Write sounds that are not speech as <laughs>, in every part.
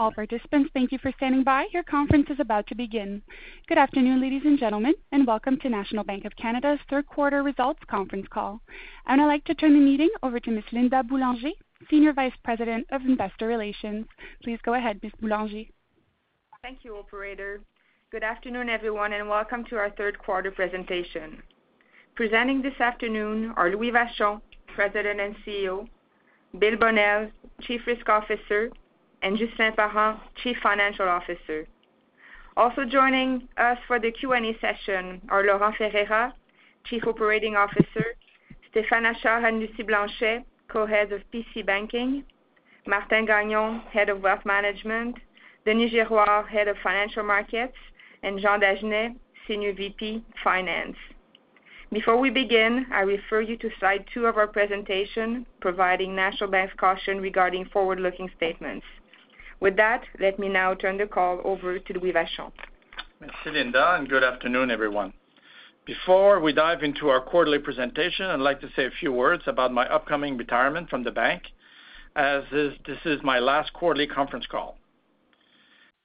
All participants, thank you for standing by. Your conference is about to begin. Good afternoon, ladies and gentlemen, and welcome to National Bank of Canada's third quarter results conference call. I would like to turn the meeting over to Ms. Linda Boulanger, Senior Vice President of Investor Relations. Please go ahead, Ms. Boulanger. Thank you, operator. Good afternoon, everyone, and welcome to our third quarter presentation. Presenting this afternoon are Louis Vachon, President and CEO, Bill Bonnell, Chief Risk Officer, and Ghislain Parent, Chief Financial Officer. Also joining us for the Q&A session are Laurent Ferreira, Chief Operating Officer, Stéphane Achard and Lucie Blanchet, Co-Heads of PC Banking, Martin Gagnon, Head of Wealth Management, Denis Girouard, Head of Financial Markets, and Jean Dagenais, Senior VP, Finance. Before we begin, I refer you to slide two of our presentation, providing National Bank's caution regarding forward-looking statements. With that, let me now turn the call over to Louis Vachon. Merci, Linda, and good afternoon, everyone. Before we dive into our quarterly presentation, I'd like to say a few words about my upcoming retirement from the bank, as this is my last quarterly conference call.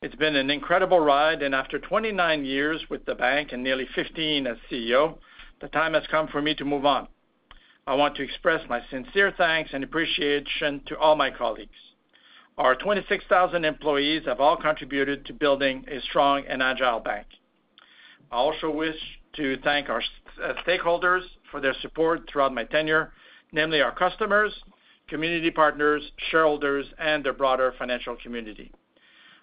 It's been an incredible ride, and after 29 years with the bank and nearly 15 as CEO, the time has come for me to move on. I want to express my sincere thanks and appreciation to all my colleagues. Our 26,000 employees have all contributed to building a strong and agile bank. I also wish to thank our uh, stakeholders for their support throughout my tenure, namely our customers, community partners, shareholders, and the broader financial community.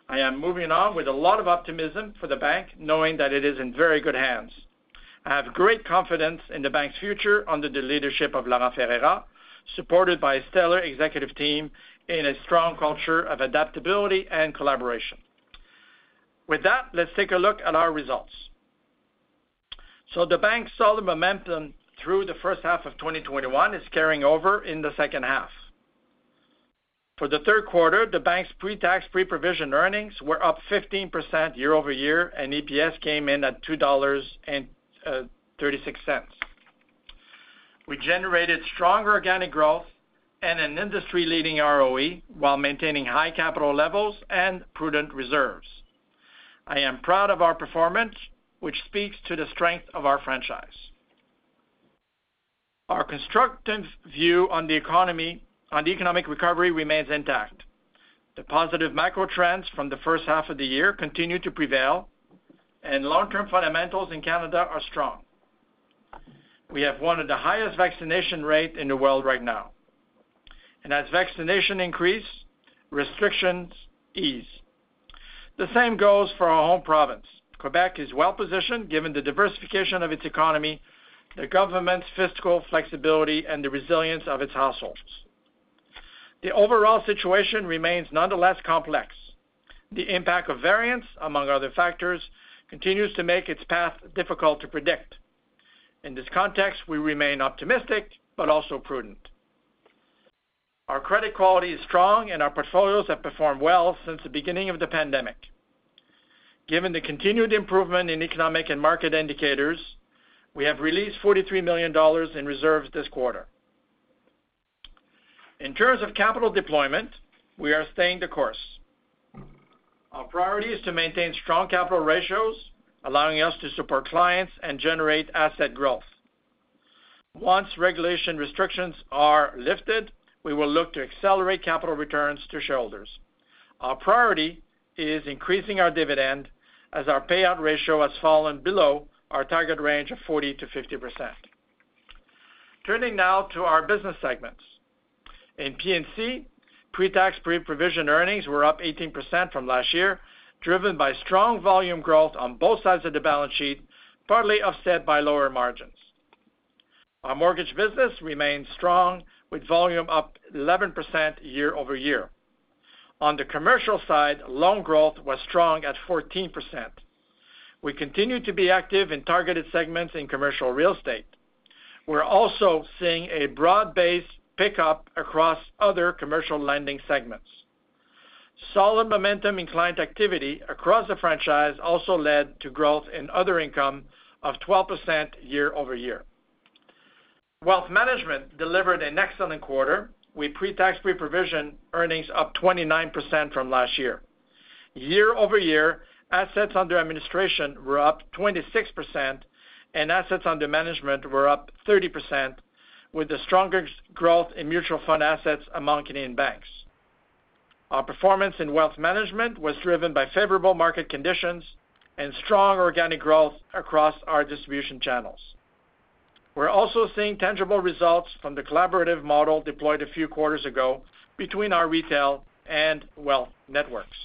I am moving on with a lot of optimism for the bank, knowing that it is in very good hands. I have great confidence in the bank's future under the leadership of Laurent Ferreira, supported by a stellar executive team in a strong culture of adaptability and collaboration. With that, let's take a look at our results. So the bank's solid momentum through the first half of 2021 is carrying over in the second half. For the third quarter, the bank's pre-tax, pre-provision earnings were up 15% year-over-year, and EPS came in at 2.36 dollars. We generated strong organic growth and an industry-leading ROE while maintaining high capital levels and prudent reserves. I am proud of our performance, which speaks to the strength of our franchise. Our constructive view on the economy on the economic recovery remains intact. The positive macro trends from the first half of the year continue to prevail, and long-term fundamentals in Canada are strong. We have one of the highest vaccination rate in the world right now. And as vaccination increase, restrictions ease. The same goes for our home province. Quebec is well-positioned given the diversification of its economy, the government's fiscal flexibility, and the resilience of its households. The overall situation remains nonetheless complex. The impact of variants, among other factors, continues to make its path difficult to predict. In this context, we remain optimistic but also prudent. Our credit quality is strong, and our portfolios have performed well since the beginning of the pandemic. Given the continued improvement in economic and market indicators, we have released 43 million dollars in reserves this quarter. In terms of capital deployment, we are staying the course. Our priority is to maintain strong capital ratios, allowing us to support clients and generate asset growth. Once regulation restrictions are lifted, we will look to accelerate capital returns to shareholders. Our priority is increasing our dividend as our payout ratio has fallen below our target range of 40%-50%. Turning now to our business segments. In P&C, pre-tax, pre-provision earnings were up 18% from last year, driven by strong volume growth on both sides of the balance sheet, partly offset by lower margins. Our mortgage business remains strong, with volume up 11% year-over-year. On the commercial side, loan growth was strong at 14%. We continue to be active in targeted segments in commercial real estate. We're also seeing a broad-based pickup across other commercial lending segments. Solid momentum in client activity across the franchise also led to growth in other income of 12% year-over-year. Wealth management delivered an excellent quarter, with pre-tax, pre-provision earnings up 29% from last year. Year-over-year, assets under administration were up 26%, and assets under management were up 30%, with the strongest growth in mutual fund assets among Canadian banks. Our performance in wealth management was driven by favorable market conditions and strong organic growth across our distribution channels. We're also seeing tangible results from the collaborative model deployed a few quarters ago between our retail and wealth networks.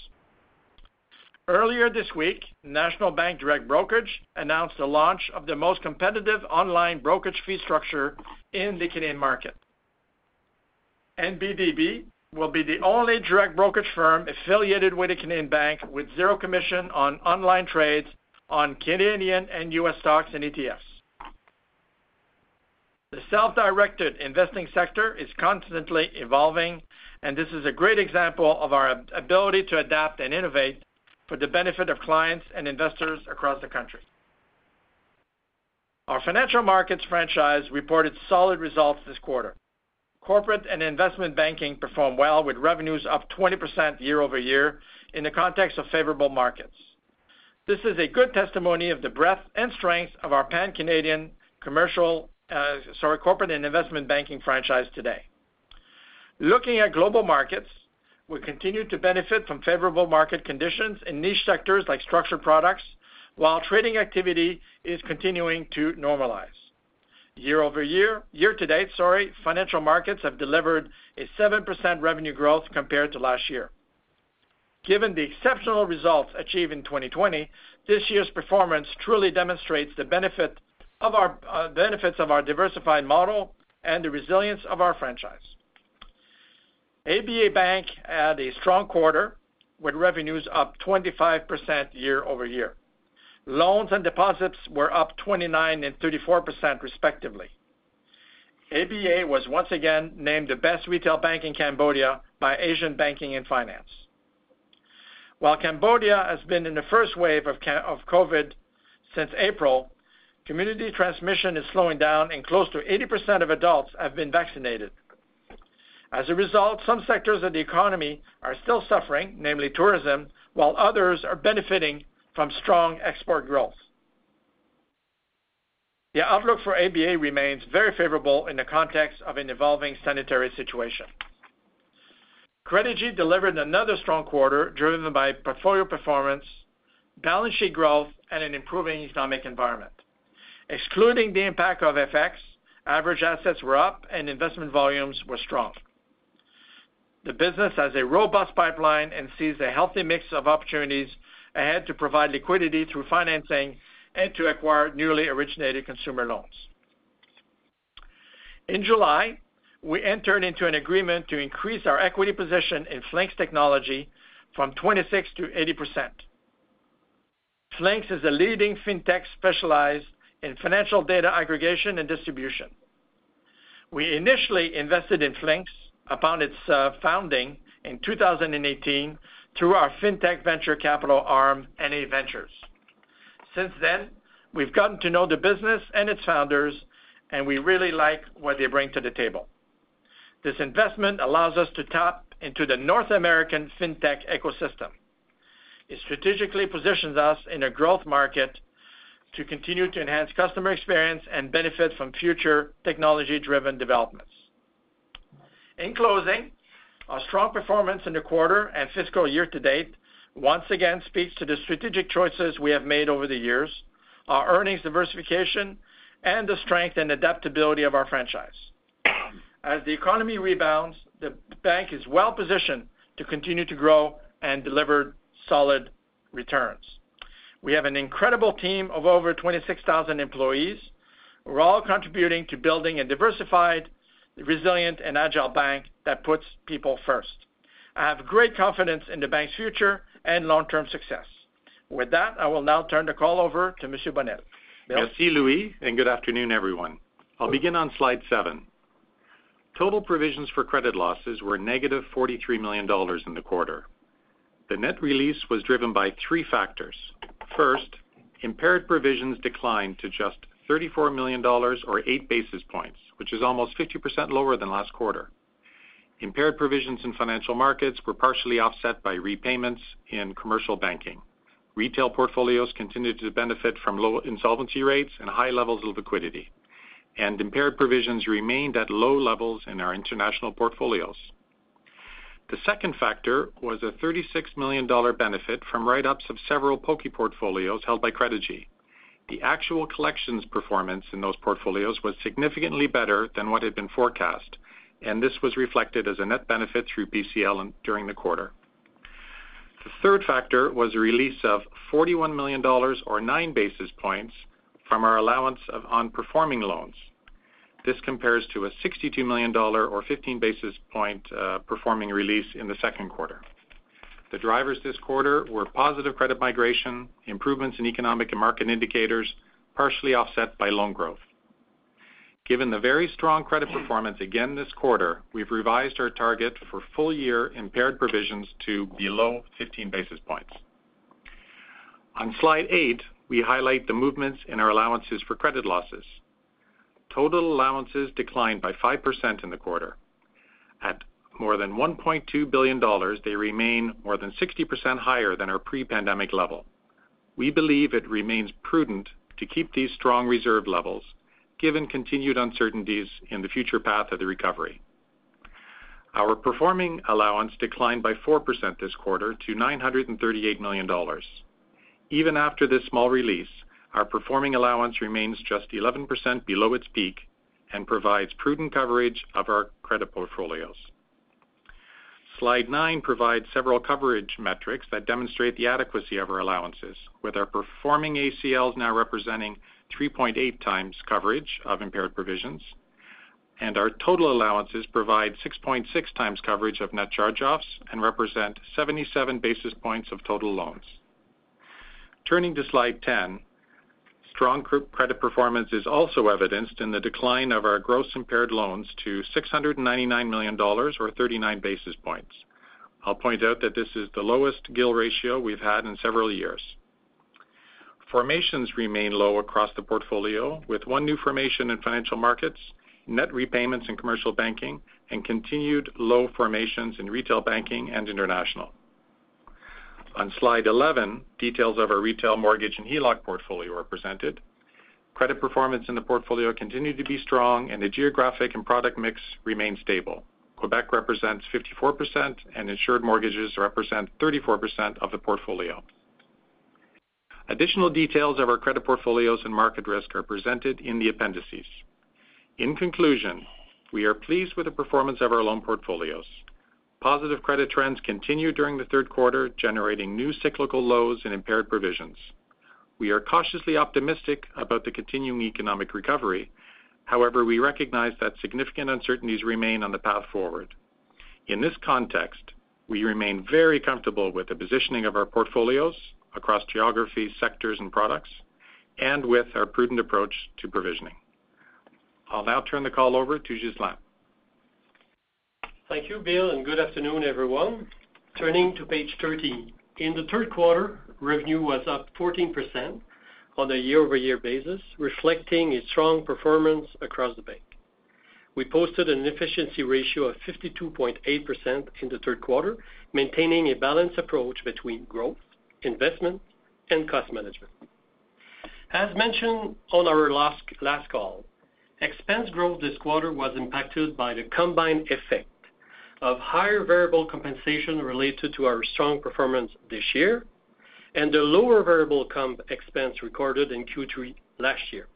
Earlier this week, National Bank Direct Brokerage announced the launch of the most competitive online brokerage fee structure in the Canadian market. NBDB will be the only direct brokerage firm affiliated with a Canadian bank with zero commission on online trades on Canadian and U.S. stocks and ETFs. The self-directed investing sector is constantly evolving, and this is a great example of our ability to adapt and innovate for the benefit of clients and investors across the country. Our financial markets franchise reported solid results this quarter. Corporate and investment banking performed well, with revenues up 20% year-over-year in the context of favorable markets. This is a good testimony of the breadth and strength of our pan-Canadian commercial, Uh, corporate and investment banking franchise today. Looking at global markets, we continue to benefit from favorable market conditions in niche sectors like structured products, while trading activity is continuing to normalize. Year-over-year, year-to-date, sorry, financial markets have delivered a 7% revenue growth compared to last year. Given the exceptional results achieved in 2020, this year's performance truly demonstrates the benefit of our uh, benefits of our diversified model and the resilience of our franchise. ABA Bank had a strong quarter, with revenues up 25% year-over-year. Loans and deposits were up 29 and 34%, respectively. ABA was once again named the best retail bank in Cambodia by Asian Banking and Finance. While Cambodia has been in the first wave of COVID since April, community transmission is slowing down, and close to 80% of adults have been vaccinated. As a result, some sectors of the economy are still suffering, namely tourism, while others are benefiting from strong export growth. The outlook for ABA remains very favorable in the context of an evolving sanitary situation. Credigy delivered another strong quarter, driven by portfolio performance, balance sheet growth, and an improving economic environment. Excluding the impact of FX, average assets were up and investment volumes were strong. The business has a robust pipeline and sees a healthy mix of opportunities ahead to provide liquidity through financing and to acquire newly originated consumer loans. In July, we entered into an agreement to increase our equity position in Flinks Technology from 26 to 80%. Flinks is a leading fintech specialized in financial data aggregation and distribution. We initially invested in Flinks upon its uh, founding in 2018 through our fintech venture capital arm, NA Ventures. Since then, we've gotten to know the business and its founders, and we really like what they bring to the table. This investment allows us to tap into the North American fintech ecosystem. It strategically positions us in a growth market to continue to enhance customer experience and benefit from future technology-driven developments. In closing, our strong performance in the quarter and fiscal year to date once again speaks to the strategic choices we have made over the years, our earnings diversification, and the strength and adaptability of our franchise. As the economy rebounds, the bank is well positioned to continue to grow and deliver solid returns. We have an incredible team of over 26,000 employees, who are all contributing to building a diversified, resilient, and agile bank that puts people first. I have great confidence in the bank's future and long-term success. With that, I will now turn the call over to Monsieur Bonnell. Bill? Merci, Louis, and good afternoon, everyone. I'll begin on slide seven. Total provisions for credit losses were negative 43 million dollars in the quarter. The net release was driven by three factors. First, impaired provisions declined to just 34 million dollars or 8 basis points, which is almost 50% lower than last quarter. Impaired provisions in financial markets were partially offset by repayments in commercial banking. Retail portfolios continued to benefit from low insolvency rates and high levels of liquidity, and impaired provisions remained at low levels in our international portfolios. The second factor was a 36 million dollar benefit from write-ups of several POCI portfolios held by Credigy. The actual collections performance in those portfolios was significantly better than what had been forecast, and this was reflected as a net benefit through PCL during the quarter. The third factor was a release of 41 million dollars or 9 basis points from our allowance of on performing loans. This compares to a 62 million dollar or 15 basis point uh, performing release in the second quarter. The drivers this quarter were positive credit migration, improvements in economic and market indicators, partially offset by loan growth. Given the very strong credit performance again this quarter, we've revised our target for full-year impaired provisions to below 15 basis points. On slide eight, we highlight the movements in our allowances for credit losses. Total allowances declined by 5% in the quarter. At more than 1.2 billion dollars, they remain more than 60% higher than our pre-pandemic level. We believe it remains prudent to keep these strong reserve levels given continued uncertainties in the future path of the recovery. Our performing allowance declined by 4% this quarter to 938 million dollars. Even after this small release, our performing allowance remains just 11% below its peak and provides prudent coverage of our credit portfolios. Slide nine provides several coverage metrics that demonstrate the adequacy of our allowances, with our performing ACLs now representing 3.8 times coverage of impaired provisions, and our total allowances provide 6.6 times coverage of net charge-offs and represent 77 basis points of total loans. Turning to slide 10, strong credit performance is also evidenced in the decline of our gross impaired loans to 699 million dollars or 39 basis points. I'll point out that this is the lowest GIL ratio we've had in several years. Formations remain low across the portfolio, with one new formation in financial markets, net repayments in commercial banking, and continued low formations in retail banking and international. On slide 11, details of our retail mortgage and HELOC portfolio are presented. Credit performance in the portfolio continued to be strong, and the geographic and product mix remained stable. Quebec represents 54%, and insured mortgages represent 34% of the portfolio. Additional details of our credit portfolios and market risk are presented in the appendices. In conclusion, we are pleased with the performance of our loan portfolios. Positive credit trends continued during the third quarter, generating new cyclical lows in impaired provisions. We are cautiously optimistic about the continuing economic recovery. However, we recognize that significant uncertainties remain on the path forward. In this context, we remain very comfortable with the positioning of our portfolios across geographies, sectors, and products, and with our prudent approach to provisioning. I'll now turn the call over to Ghislain. Thank you, Bill, and good afternoon, everyone. Turning to page 13. In the third quarter, revenue was up 14% on a year-over-year basis, reflecting a strong performance across the bank. We posted an efficiency ratio of 52.8% in the third quarter, maintaining a balanced approach between growth, investment, and cost management. As mentioned on our last call, expense growth this quarter was impacted by the combined effect of higher variable compensation related to our strong performance this year and the lower variable comp expense recorded in Q3 last year.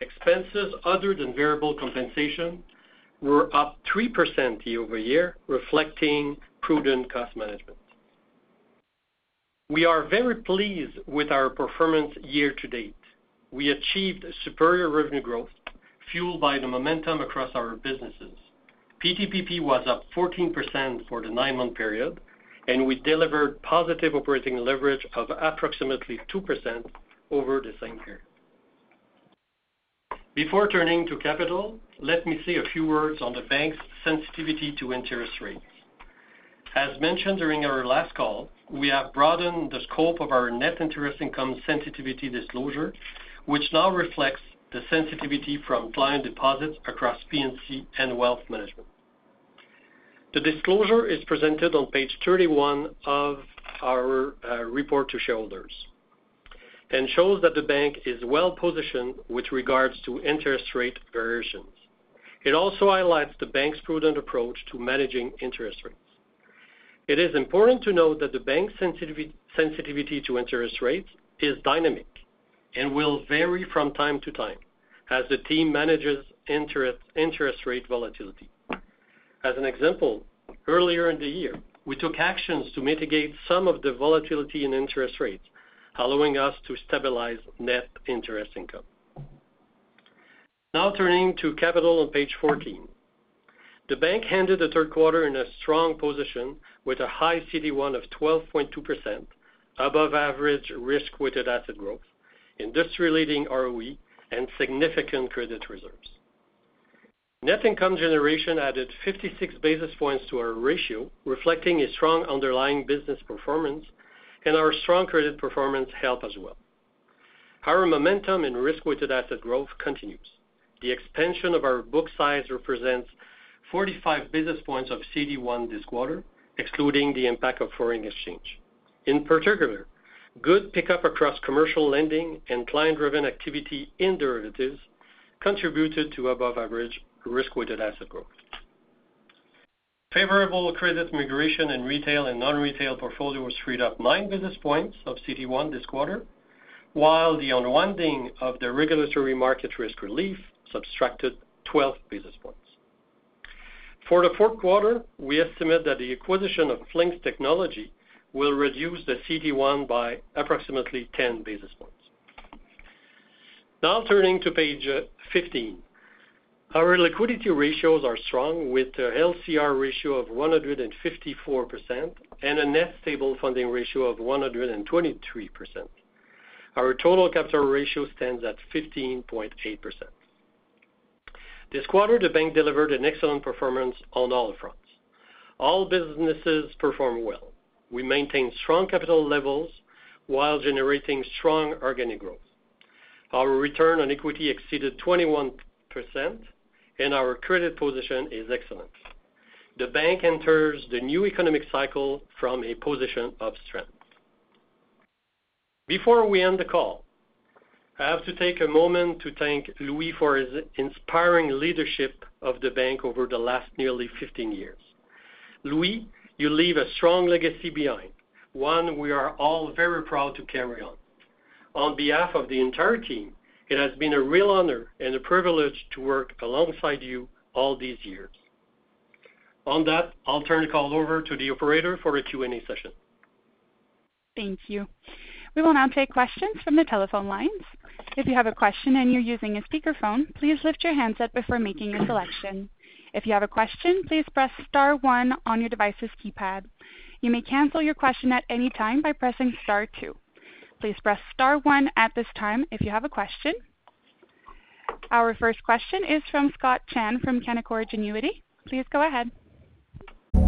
Expenses other than variable compensation were up 3% year-over-year, reflecting prudent cost management. We are very pleased with our performance year to date. We achieved superior revenue growth fueled by the momentum across our businesses. PTPP was up 14% for the nine-month period, and we delivered positive operating leverage of approximately 2% over the same period. Before turning to capital, let me say a few words on the bank's sensitivity to interest rates. As mentioned during our last call, we have broadened the scope of our net interest income sensitivity disclosure, which now reflects the sensitivity from client deposits across P&C and wealth management. The disclosure is presented on page 31 of our uh, report to shareholders and shows that the bank is well-positioned with regards to interest rate variations. It also highlights the bank's prudent approach to managing interest rates. It is important to note that the bank's sensitivity to interest rates is dynamic and will vary from time to time as the team manages interest rate volatility. As an example, earlier in the year, we took actions to mitigate some of the volatility in interest rates, allowing us to stabilize net interest income. Now turning to capital on page 14. The bank ended the third quarter in a strong position with a high CET1 of 12.2%, above average risk-weighted asset growth, industry-leading ROE, and significant credit reserves. Net income generation added 56 basis points to our ratio, reflecting a strong underlying business performance, and our strong credit performance helped as well. Our momentum in risk-weighted asset growth continues. The expansion of our book size represents 45 basis points of CET1 this quarter, excluding the impact of foreign exchange. In particular, good pickup across commercial lending and client-driven activity in derivatives contributed to above-average risk-weighted asset growth. Favorable credit migration in retail and non-retail portfolios freed up 9 basis points of CET1 this quarter, while the unwinding of the regulatory market risk relief subtracted 12 basis points. For the fourth quarter, we estimate that the acquisition of Flinks Technology will reduce the CET1 by approximately 10 basis points. Now turning to page uh, 15. Our liquidity ratios are strong, with a LCR ratio of 154% and a net stable funding ratio of 123%. Our total capital ratio stands at 15.8%. This quarter, the bank delivered an excellent performance on all fronts. All businesses performed well. We maintained strong capital levels while generating strong organic growth. Our return on equity exceeded 21%, and our credit position is excellent. The bank enters the new economic cycle from a position of strength. Before we end the call, I have to take a moment to thank Louis for his inspiring leadership of the bank over the last nearly 15 years. Louis, you leave a strong legacy behind, one we are all very proud to carry on. On behalf of the entire team, it has been a real honor and a privilege to work alongside you all these years. On that, I'll turn the call over to the operator for a Q&A session. Thank you. We will now take questions from the telephone lines. If you have a question and you're using a speakerphone, please lift your handset before making your selection. If you have a question, please press star one on your device's keypad. You may cancel your question at any time by pressing star two. Please press star one at this time if you have a question. Our first question is from Scott Chan from Canaccord Genuity. Please go ahead.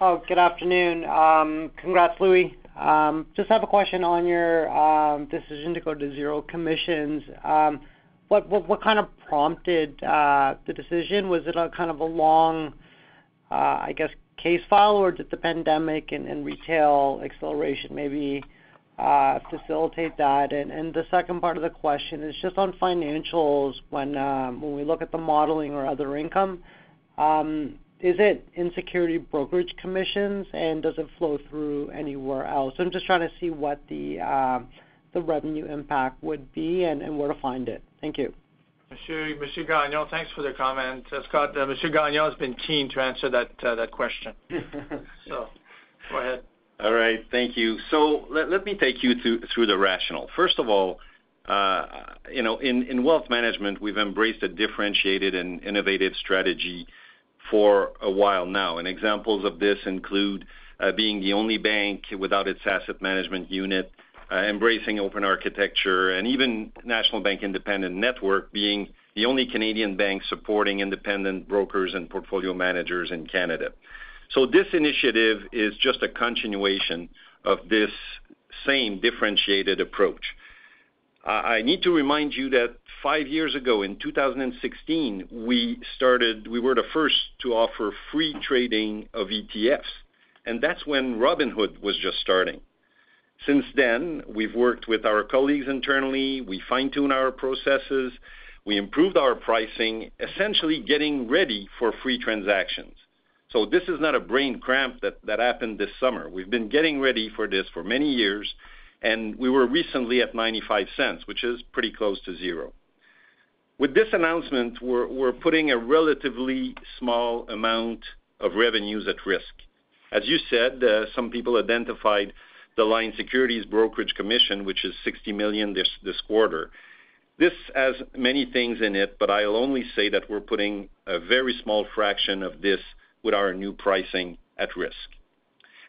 Oh, good afternoon. Um, congrats, Louis. Um, just have a question on your um, decision to go to zero commissions. Um, what what kind of prompted uh, the decision? Was it a kind of a long, uh, I guess, case file, or did the pandemic and retail acceleration maybe uh, facilitate that? And and the second part of the question is just on financials. When um when we look at the modeling or other income, is it in security brokerage commissions, and does it flow through anywhere else? I'm just trying to see what the uh, revenue impact would be and where to find it. Thank you. Monsieur Gagnon, thanks for the comment. Uh, Scott, uh, Monsieur Gagnon has been keen to answer that question. <laughs> So go ahead. All right. Thank you. So let me take you through the rationale. First of all, you know, in wealth management, we've embraced a differentiated and innovative strategy for a while now. And examples of this include uh, being the only bank without its asset management unit, uh, embracing open architecture, and even National Bank Independent Network being the only Canadian bank supporting independent brokers and portfolio managers in Canada. So this initiative is just a continuation of this same differentiated approach. I need to remind you that five years ago, in 2016, we started we were the first to offer free trading of ETFs, and that's when Robinhood was just starting. Since then, we've worked with our colleagues internally, we fine-tune our processes, we improved our pricing, essentially getting ready for free transactions. So this is not a brain cramp that happened this summer. We've been getting ready for this for many years, we were recently at $0.95, which is pretty close to zero. With this announcement, we're putting a relatively small amount of revenues at risk. As you said, uh, some people identified the line securities brokerage commission, which is 60 million this quarter. This has many things in it, but I'll only say that we're putting a very small fraction of this with our new pricing at risk.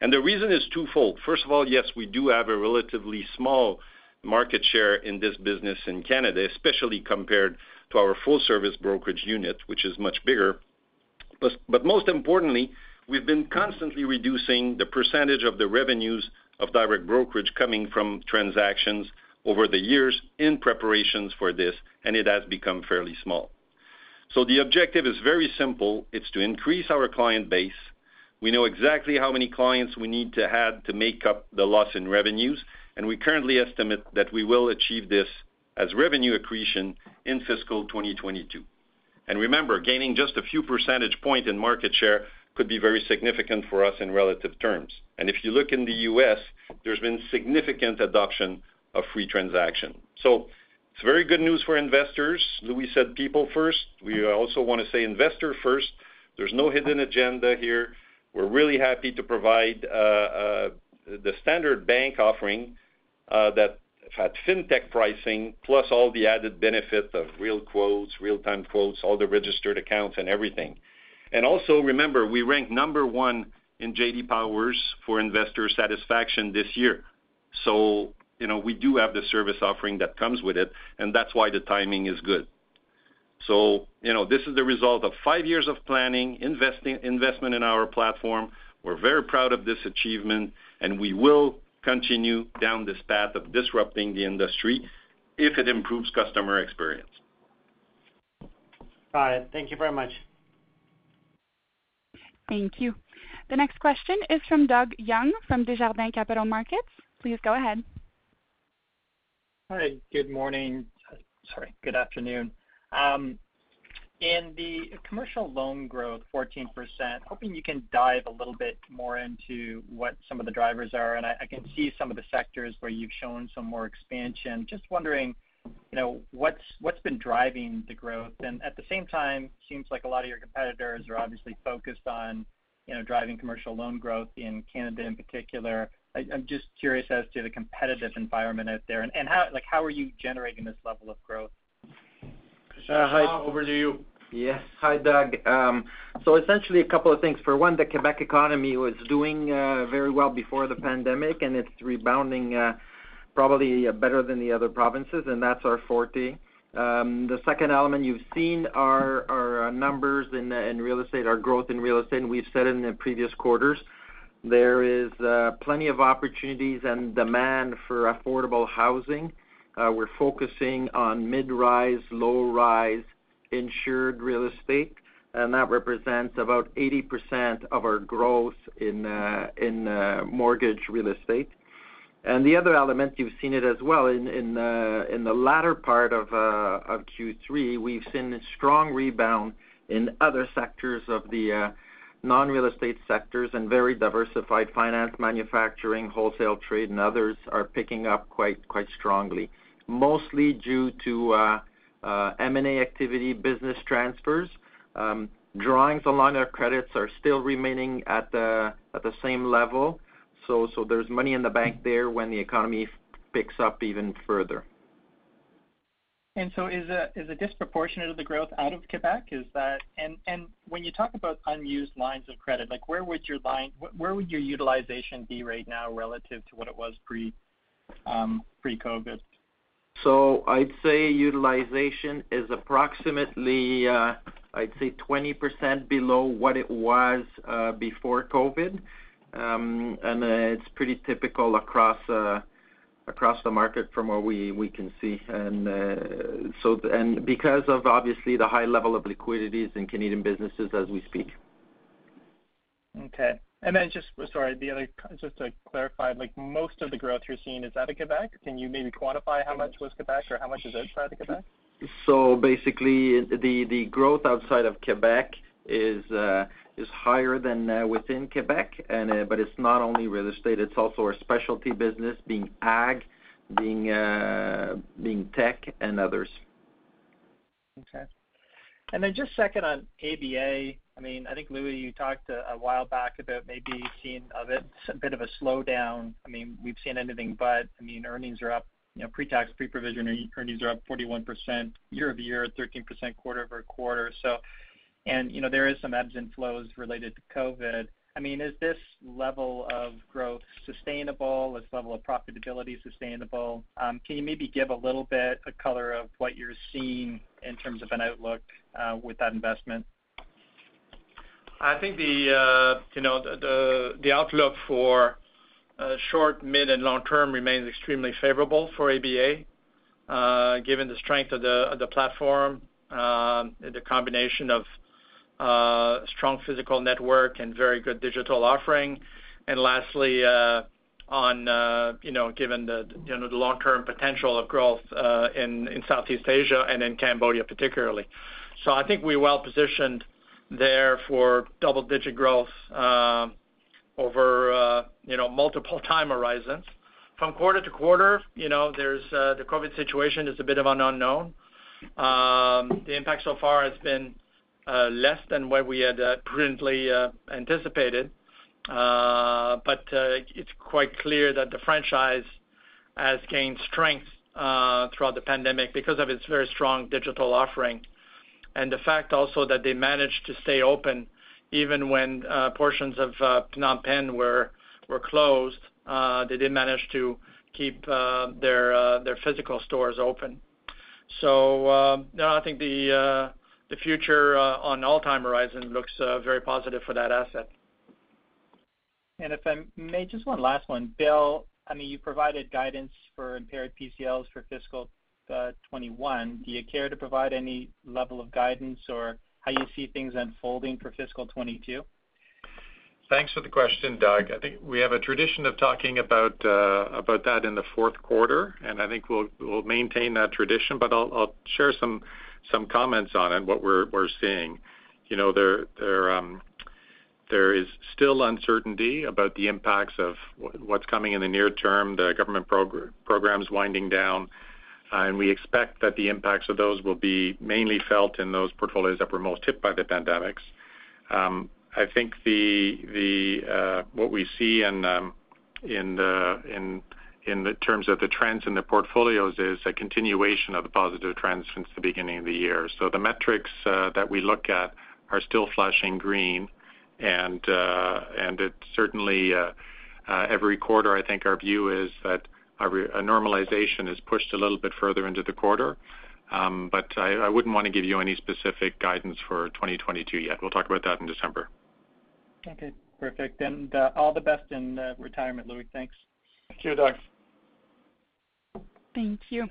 And the reason is twofold. First of all, yes, we do have a relatively small market share in this business in Canada, especially compared to our full-service brokerage unit, which is much bigger. But most importantly, we've been constantly reducing the percentage of the revenues of direct brokerage coming from transactions over the years in preparations for this, and it has become fairly small. So the objective is very simple. It's to increase our client base. We know exactly how many clients we need to add to make up the loss in revenues, and we currently estimate that we will achieve this as revenue accretion in fiscal 2022. Remember, gaining just a few percentage point in market share could be very significant for us in relative terms. And if you look in the U.S., there's been significant adoption of free transaction. So it's very good news for investors. Louis said people first. We also wanna say investor first. There's no hidden agenda here. We're really happy to provide uh, uh, the standard bank offering uh, that had fintech pricing, plus all the added benefit of real quotes, real-time quotes, all the registered accounts and everything. And also remember, we ranked number one in J.D. Power for investor satisfaction this year. So, you know, we do have the service offering that comes with it, and that's why the timing is good. So, you know, this is the result of five years of planning, investing investment in our platform. We're very proud of this achievement, and we will continue down this path of disrupting the industry if it improves customer experience. Got it. Thank you very much. Thank you. The next question is from Doug Young from Desjardins Capital Markets. Please go ahead. Hi, good morning. Sorry, good afternoon. Um, in the commercial loan growth, 14%, hoping you can dive a little bit more into what some of the drivers are. And I can see some of the sectors where you've shown some more expansion. Just wondering, you know, what's what's been driving the growth? And at the same time, seems like a lot of your competitors are obviously focused on, you know, driving commercial loan growth in Canada in particular. I'm just curious as to the competitive environment out there and how, like, how are you generating this level of growth? Uh, Jean, over to you. Yes. Hi, Doug. Um so essentially a couple of things. For one, the Quebec economy was doing uh, very well before the pandemic, and it's rebounding uh, probably better than the other provinces, and that's our forte. Um, the second element, you've seen our numbers in real estate, our growth in real estate, and we've said in the previous quarters. There is plenty of opportunities and demand for affordable housing. Uh, we're focusing on mid-rise, low-rise insured real estate, and that represents about 80% of our growth in uh, uh, mortgage real estate. And the other element, you've seen it as well in the latter part of Q3, we've seen a strong rebound in other sectors of the non-real estate sectors and very diversified finance, manufacturing, wholesale trade, and others are picking up quite strongly, mostly due to M&A activity, business transfers. Drawings on line of credits are still remaining at the same level. So so there's money in the bank there when the economy picks up even further. And so is uh is a disproportionate of the growth out of Quebec? And when you talk about unused lines of credit, like where would your utilization be right now relative to what it was pre-COVID? I'd say utilization is approximately I'd say 20% below what it was before COVID. And it's pretty typical across uh across the market from what we can see. And uh so and because of obviously the high level of liquidities in Canadian businesses as we speak. Okay. And then just sorry, the other, just to clarify, like most of the growth you're seeing is out of Quebec. Can you maybe quantify how much was Quebec or how much is outside of Quebec? So basically, the growth outside of Quebec is uh, higher than uh, within Quebec. Uh, but it's not only real estate, it's also our specialty business being ag, being tech and others. Okay. And then just second on ABA. I mean, I think, Louis, you talked a while back about maybe seeing a bit of a slowdown. I mean, we've seen anything but. I mean, earnings are up, you know, pre-tax, pre-provision earnings are up 41% year-over-year, 13% quarter-over-quarter. So and you know, there is some ebbs and flows related to COVID. I mean, is this level of growth sustainable? This level of profitability sustainable? Um, can you maybe give a little bit of color of what you're seeing in terms of an outlook uh, with that investment? I think the uh you know the the outlook for uh, short, mid, and long term remains extremely favorable for ABA, uh, given the strength of the the platform, uh, the combination of strong physical network and very good digital offering. And lastly, on you know given the you know the long-term potential of growth uh in Southeast Asia and in Cambodia particularly. So I think we're well positioned there for double-digit growth uh, over uh, you know multiple <laughs> time horizons. From quarter to quarter, you know, there's uh, the COVID situation is a bit of an unknown. Um, the impact so far has been less than what we had prudently anticipated. But it's quite clear that the franchise has gained strength throughout the pandemic because of its very strong digital offering. And the fact also that they managed to stay open even when uh, portions of uh, Phnom Penh were closed, uh, they did manage to keep their physical stores open. Um, no, I think the future on all time horizon looks very positive for that asset. And if I may, just one last one. Bill, I mean, you provided guidance for impaired PCLs for fiscal 2021. Do you care to provide any level of guidance or how you see things unfolding for fiscal 2022? Thanks for the question, Doug. I think we have a tradition of talking about uh, that in the fourth quarter, and I think we'll maintain that tradition. But I'll share some comments on it, what we're seeing. You know, um, there is still uncertainty about the impacts of what's coming in the near term, the government programs winding down, and we expect that the impacts of those will be mainly felt in those portfolios that were most hit by the pandemics. Um, I think uh, what we see in um, terms of the trends in the portfolios is a continuation of the positive trends since the beginning of the year. So the metrics uh, that we look at are still flashing green. And uh, it certainly every quarter, I think our view is that a normalization is pushed a little bit further into the quarter. Um, but I wouldn't want to give you any specific guidance for 2022 yet. We'll talk about that in December. Okay, perfect. And all the best in retirement, Louis. Thanks. Thank you, Doug. Thank you.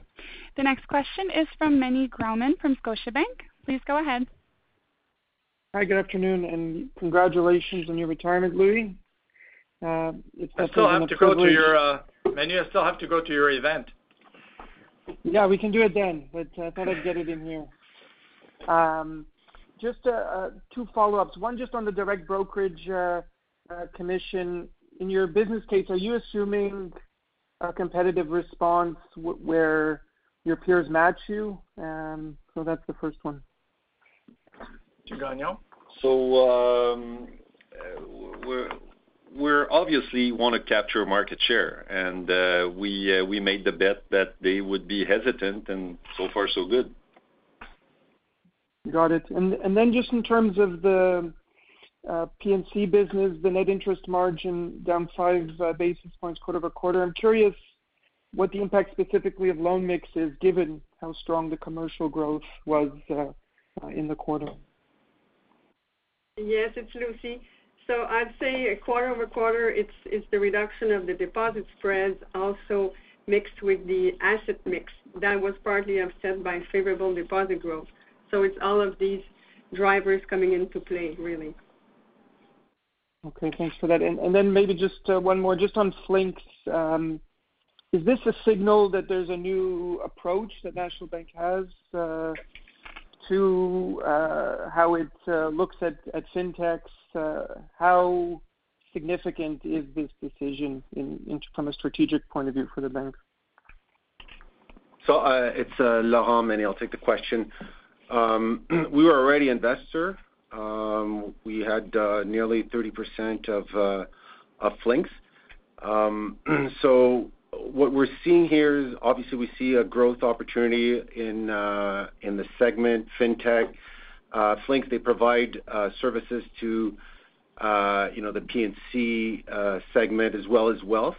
The next question is from Meny Grauman from Scotiabank. Please go ahead. Hi, good afternoon, and congratulations on your retirement, Louis. Uh, it's definitely been a privilege. Meny, I still have to go to your event. Yeah, we can do it then, but I thought I'd get it in here. Um, just uh, uh, two follow-ups. One, just on the direct brokerage commission. In your business case, are you assuming a competitive response where your peers match you? Um so that's the first one. Mr. Um, Gagnon? We're obviously wanna capture market share, and uh, uh, we made the bet that they would be hesitant, and so far so good. Got it. And and then just in terms of the uh, P&C business, the net interest margin down 5 basis points quarter-over-quarter. I'm curious what the impact specifically of loan mix is given how strong the commercial growth was in the quarter. Yes, it's Lucie. I'd say a quarter-over-quarter, it's the reduction of the deposit spreads also mixed with the asset mix that was partly offset by favorable deposit growth. So it's all of these drivers coming into play, really. Okay, thanks for that. Then maybe just uh, one more just on Flinks. Um, is this a signal that there's a new approach that National Bank has uh, to uh, how it looks at fintechs? How significant is this decision from a strategic point of view for the bank? So uh it's Laurent Mené. I'll take the question. <clears throat> We were already investor. We had nearly 30% of uh of Flinks. Um <clears throat> so uh what we're seeing here is obviously we see a growth opportunity in uh in the segment fintech. Flinks, they provide uh, services to uh, you know, the P&C uh, segment as well as wealth.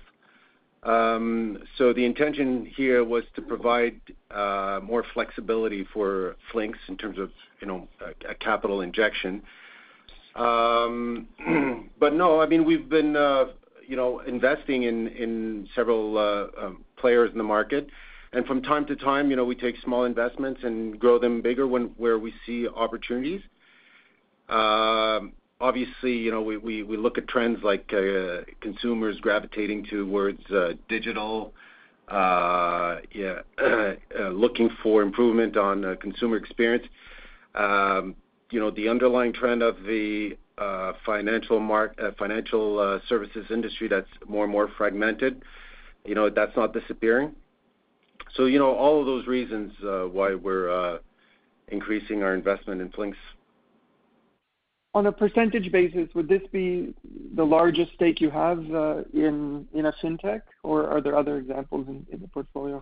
Um, so the intention here was to provide more flexibility for Flinks in terms of you know, a capital injection. Um, <clears throat> but no, I mean, we've been you know, investing in several um, players in the market. And from time to time, you know, we take small investments and grow them bigger when where we see opportunities. Um, obviously, you know, we we we look at trends like uh, consumers gravitating towards uh, digital, uh, <clears throat> looking for improvement on consumer experience. Um, you know, the underlying trend of the financial services industry that's more and more fragmented, you know, that's not disappearing. So, you know, all of those reasons uh, why we're uh, increasing our investment in Flinks. On a percentage basis, would this be the largest stake you have uh in a fintech, or are there other examples in the portfolio?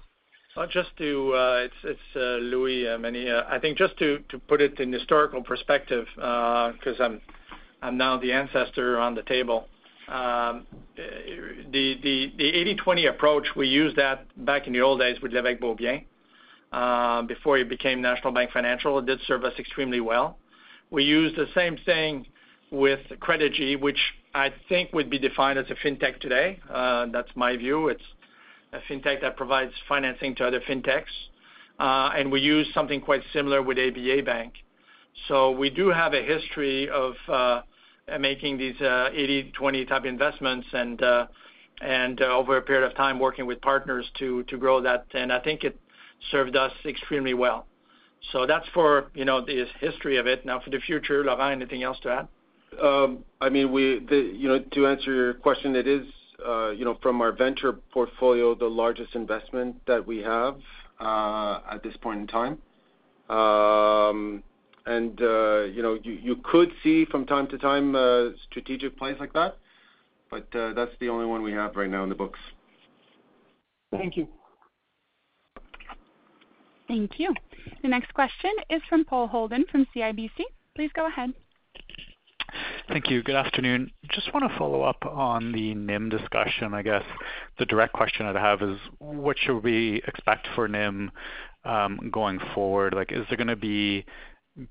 Just to, uh it's it's uh, Louis, Mené. I think just to put it in historical perspective, 'cause I'm I'm now the ancestor on the table. Um, the 80/20 approach, we used that back in the old days with Lévesque Beaubien, um, before it became National Bank Financial. It did serve us extremely well. We used the same thing with Credigy, which I think would be defined as a fintech today. Uh, that's my view. It's a fintech that provides financing to other fintechs. Uh and we used something quite similar with ABA Bank. So we do have a history of uh, Uh, making these uh, 80/20 type investments and uh, over a period of time, working with partners to grow that. And I think it served us extremely well. So that's for, the history of it. Now for the future, Laurent, anything else to add? Um, I mean, to answer your question, it is, from our venture portfolio, the largest investment that we have at this point in time. Um, And uh, you know, you could see from time to time uh, strategic plays like that, but uh, that's the only one we have right now in the books. Thank you. Thank you. The next question is from Paul Holden from CIBC. Please go ahead. Thank you. Good afternoon. Just wanna follow up on the NIM discussion. I guess the direct question I'd have is what should we expect for NIM um, going forward? Like, is there gonna be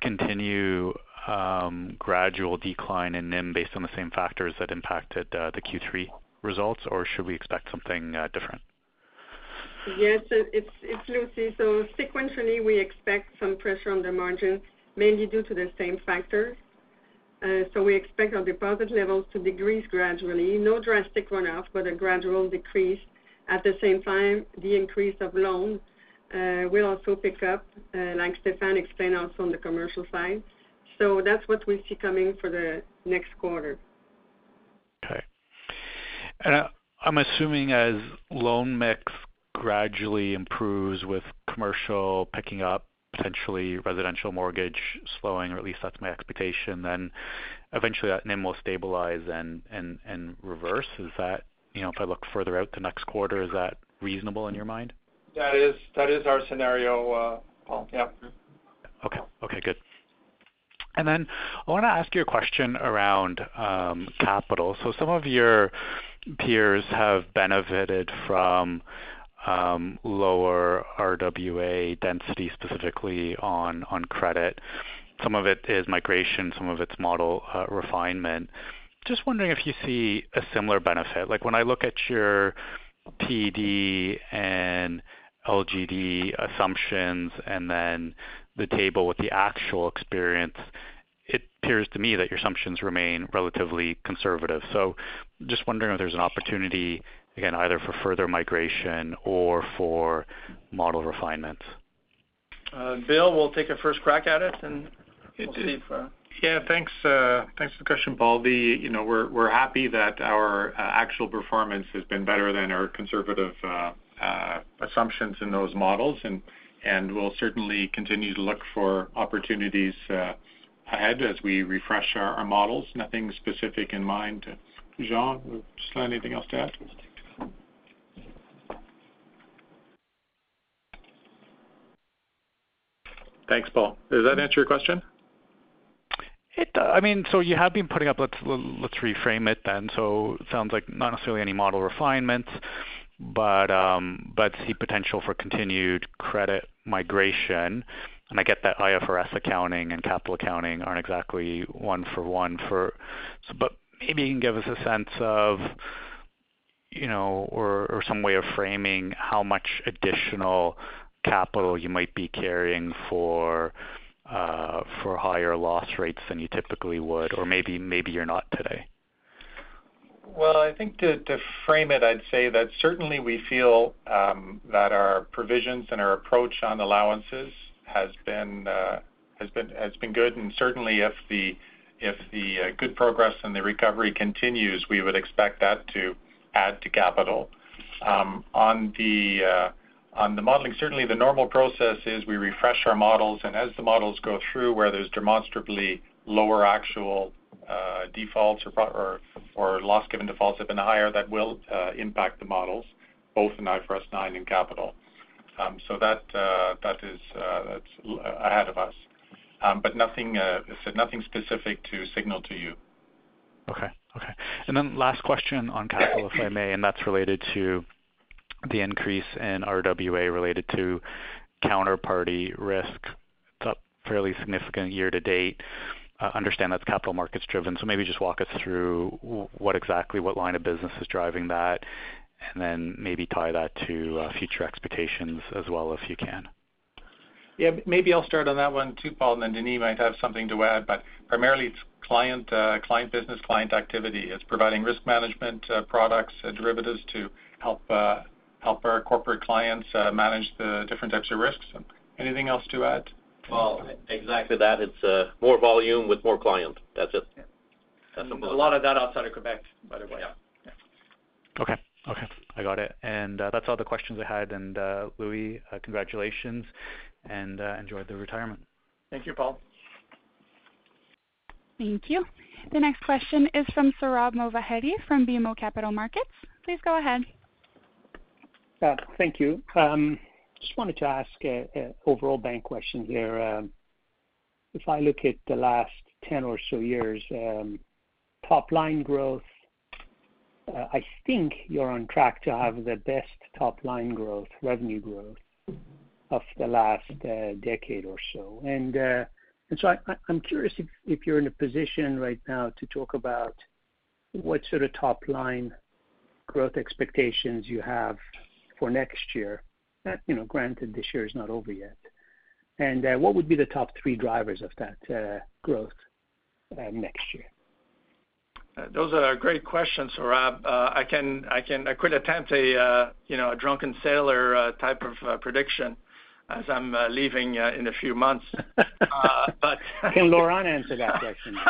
continued um, gradual decline in NIM based on the same factors that impacted uh, the Q3 results, or should we expect something uh, different? Yes, it's Lucie. So sequentially, we expect some pressure on the margin, mainly due to the same factors. Uh, so we expect our deposit levels to decrease gradually. No drastic runoff, but a gradual decrease. At the same time, the increase of loans Uh, will also pick up, uh, like Stéphane explained also on the commercial side. So that's what we see coming for the next quarter. Okay. And uh, I'm assuming as loan mix gradually improves with commercial picking up, potentially residential mortgage slowing, or at least that's my expectation, then eventually that NIM will stabilize and reverse. Is that, you know, if I look further out the next quarter, is that reasonable in your mind? That is our scenario, uh, Paul. Yeah. Okay. Okay, good. And then I wanna ask you a question around um, capital. So some of your peers have benefited from um, lower RWA density, specifically on credit. Some of it is migration, some of it's model uh, refinement. Just wondering if you see a similar benefit. Like, when I look at your PD and LGD assumptions and then the table with the actual experience, it appears to me that your assumptions remain relatively conservative. So just wondering if there's an opportunity, again, either for further migration or for model refinements. Uh, Bill will take a first crack at it, and we'll see if. Uh, yeah, thanks uh, Thanks for the question, Paul. You know, we're we're happy that our actual performance has been better than our conservative assumptions in those models. And we'll certainly continue to look for opportunities uh, ahead as we refresh our models. Nothing specific in mind. Jean, just anything else to add? Thanks, Paul. Does that answer your question? I mean, so you have been putting up, let's reframe it then. So it sounds like not necessarily any model refinements, but um but see potential for continued credit migration. And I get that IFRS accounting and capital accounting aren't exactly one for one. For but maybe you can give us a sense of, you know, or some way of framing how much additional capital you might be carrying for uh for higher loss rates than you typically would, or maybe you're not today. Well, I think to frame it, I'd say that certainly we feel um, that our provisions and our approach on allowances has been uh, good. And certainly if the uh, good progress and the recovery continues, we would expect that to add to capital. Um, uh, on the modeling, certainly the normal process is we refresh our models, and as the models go through where there's demonstrably lower actual Uh, defaults or loss given defaults have been higher, that will uh, impact the models both in IFRS 9 and capital. Um, so that uh, is ahead of us. Um, but nothing, as I said, nothing specific to signal to you. Okay. Okay. And then last question on capital, if I may, and that's related to the increase in RWA related to counterparty risk. It's up fairly significant year to date. Uh, understand that's capital markets driven. So maybe just walk us through what exactly, what line of business is driving that, and then maybe tie that to uh, future expectations as well, if you can. Yeah. Maybe I'll start on that one too, Paul, and then Denis might have something to add. But primarily it's client uh, business, client activity. It's providing risk management products, derivatives to help our corporate clients manage the different types of risks. Anything else to add? Well, exactly that. It's uh, more volume with more client. That's it. That's A lot of that outside of Quebec, by the way. Yeah. Okay. I got it. And uh, that's all the questions I had. And uh Louis, uh, congratulations and enjoy the retirement. Thank you, Paul. Thank you. The next question is from Sohrab Movahedi from BMO Capital Markets. Please go ahead. Thank you. Um, Just wanted to ask an overall bank question here. Um, if I look at the last 10 or so years, um, top line growth, uh, I think you're on track to have the best top line growth, revenue growth of the last uh, decade or so. Uh, so. I'm curious if you're in a position right now to talk about what sort of top line growth expectations you have for next year. You know, granted this year is not over yet. And uh, what would be the top three drivers of that uh, growth uh, next year? Those are great questions, Sohrab. I can I can I could attempt a you know a drunken sailor type of prediction. As I'm uh, leaving uh, in a few months. <laughs> Uh, but <laughs> can Laurent answer that question? <laughs>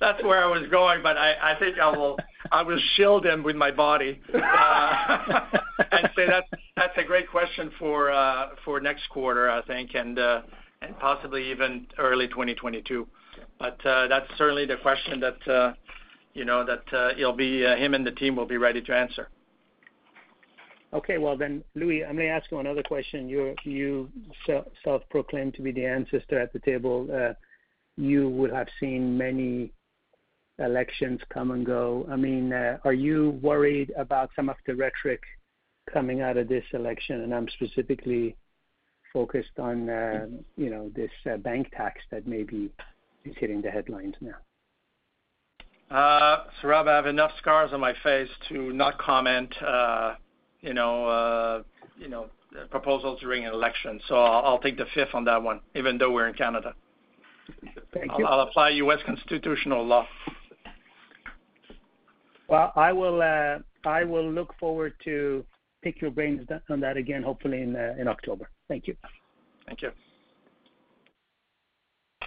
That's where I was going, but I think I will shield him with my body and say that's a great question for next quarter, I think, and possibly even early 2022. But That's certainly the question that you know that he'll be him and the team will be ready to answer. Okay. Well, then, Louis, I'm gonna ask you another question. You self-proclaimed to be the ancestor at the table. Uh, you would have seen many elections come and go. I mean, uh, are you worried about some of the rhetoric coming out of this election? And I'm specifically focused on, uh, you know, this bank tax that maybe is hitting the headlines now. Sohrab, I have enough scars on my face to not comment, you know, uh, proposals during an election. So I'll take the fifth on that one, even though we're in Canada. Thank you. I'll apply U.S. constitutional law. Well, uh, I will look forward to pick your brains on that again, hopefully uh, in October. Thank you. Thank you.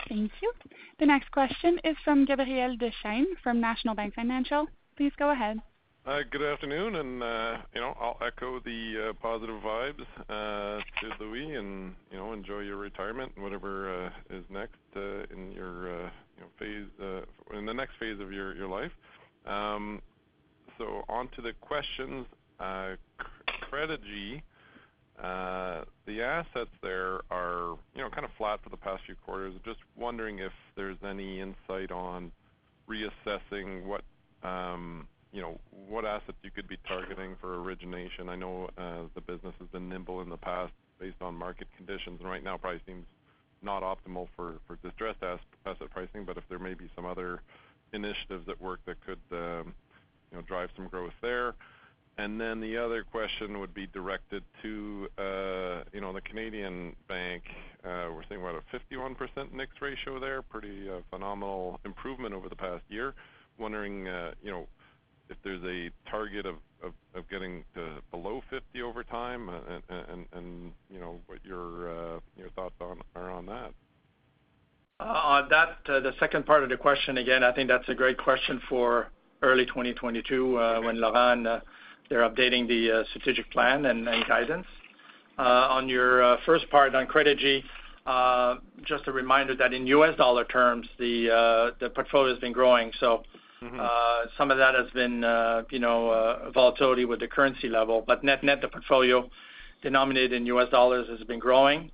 Thank you. The next question is from Gabriel Dechaine from National Bank Financial. Please go ahead. Uh, good afternoon, and uh, you know, I'll echo the uh, positive vibes to Louis and, you know, enjoy your retirement and whatever is next in your, you know, phase in the next phase of your life. Um, so on to the questions. Credigy, Uh the assets there are, you know, kind of flat for the past few quarters. Just wondering if there's any insight on reassessing what, um, you know, what assets you could be targeting for origination. I know uh, the business has been nimble in the past based on market conditions, and right now probably seems not optimal for distressed asset pricing. But if there may be some other initiatives at work that could, uh, you know, drive some growth there. And then the other question would be directed to, uh, you know, the Canadian bank. We're seeing about a 51% NIX ratio there, pretty phenomenal improvement over the past year. Wondering, you know, if there's a target of getting to below 50 over time, uh, and you know, what your uh, thoughts are on that. Uh, on that, the second part of the question, again, I think that's a great question for early 2022, when Laurent, they're updating the strategic plan and guidance. On your first part on Credigy, just a reminder that in U.S. dollar terms, the portfolio has been growing. Mm-hmm. Uh, some of that has been, uh, you know, uh, volatility with the currency level. But net-net, the portfolio denominated in U.S. dollars has been growing.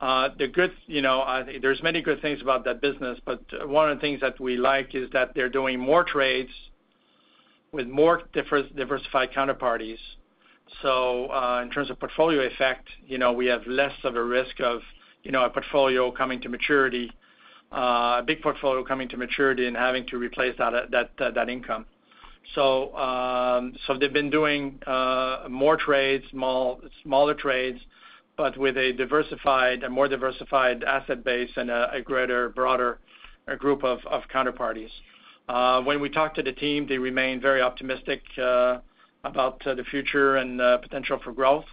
The good, you know, there's many good things about that business, but one of the things that we like is that they're doing more trades with more diversified counterparties. So uh in terms of portfolio effect, you know, we have less of a risk of, you know, a portfolio coming to maturity, a big portfolio coming to maturity and having to replace that that that income. So um so they've been doing more trades, smaller trades, but with a diversified a more diversified asset base and a greater, broader group of counterparties. Uh when we talk to the team, they remain very optimistic about the future and potential for growth.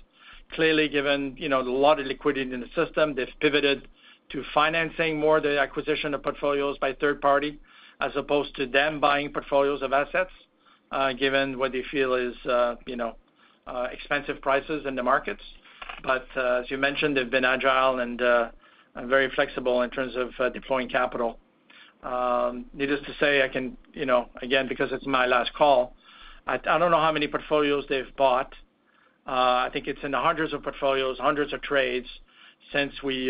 Clearly, given, you know, a lot of liquidity in the system, they've pivoted to financing more the acquisition of portfolios by third party as opposed to them buying portfolios of assets, uh, given what they feel is, uh, you know, uh, expensive prices in the markets. But uh as you mentioned, they've been agile and very flexible in terms of deploying capital. Um, needless to say, I can, you know, again, because it's my last call, I don't know how many portfolios they've bought. I think it's in the hundreds of portfolios, hundreds of trades since we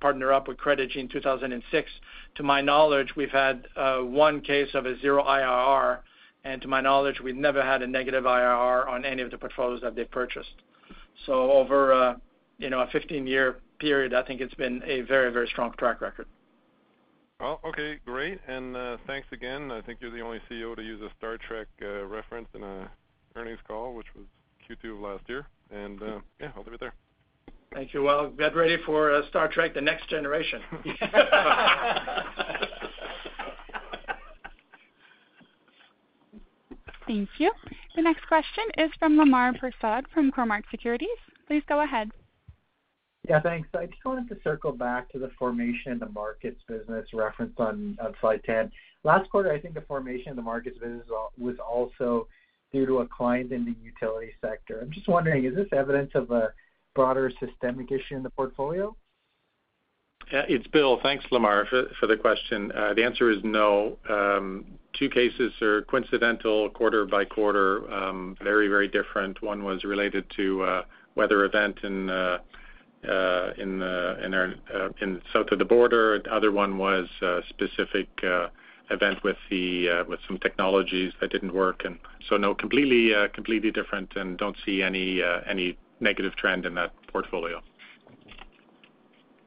partnered up with Credigy in 2006. To my knowledge, we've had one case of a zero IRR, and to my knowledge, we've never had a negative IRR on any of the portfolios that they've purchased. So over, you know, a 15-year period, I think it's been a very, very strong track record. Well, okay, great. And uh thanks again. I think you're the only CEO to use a Star Trek reference in an earnings call, which was Q2 of last year. And uh yeah, I'll leave it there. Thank you. Well, get ready for uh, Star Trek: The Next Generation. <laughs> Thank you. The next question is from Lemar Persaud from Cormark Securities. Please go ahead. Yeah, thanks. I just wanted to circle back to the formation in the markets business referenced on slide 10. Last quarter, I think the formation of the markets business was also due to a client in the utility sector. I'm just wondering, is this evidence of a broader systemic issue in the portfolio? It's Bill. Thanks, Lemar, for the question. Uh, the answer is no. Um, two cases are coincidental quarter by quarter, um, very, very different. One was related to a weather event in uh, our south of the border. The other one was a specific event with some technologies that didn't work. No, completely different and don't see any negative trend in that portfolio.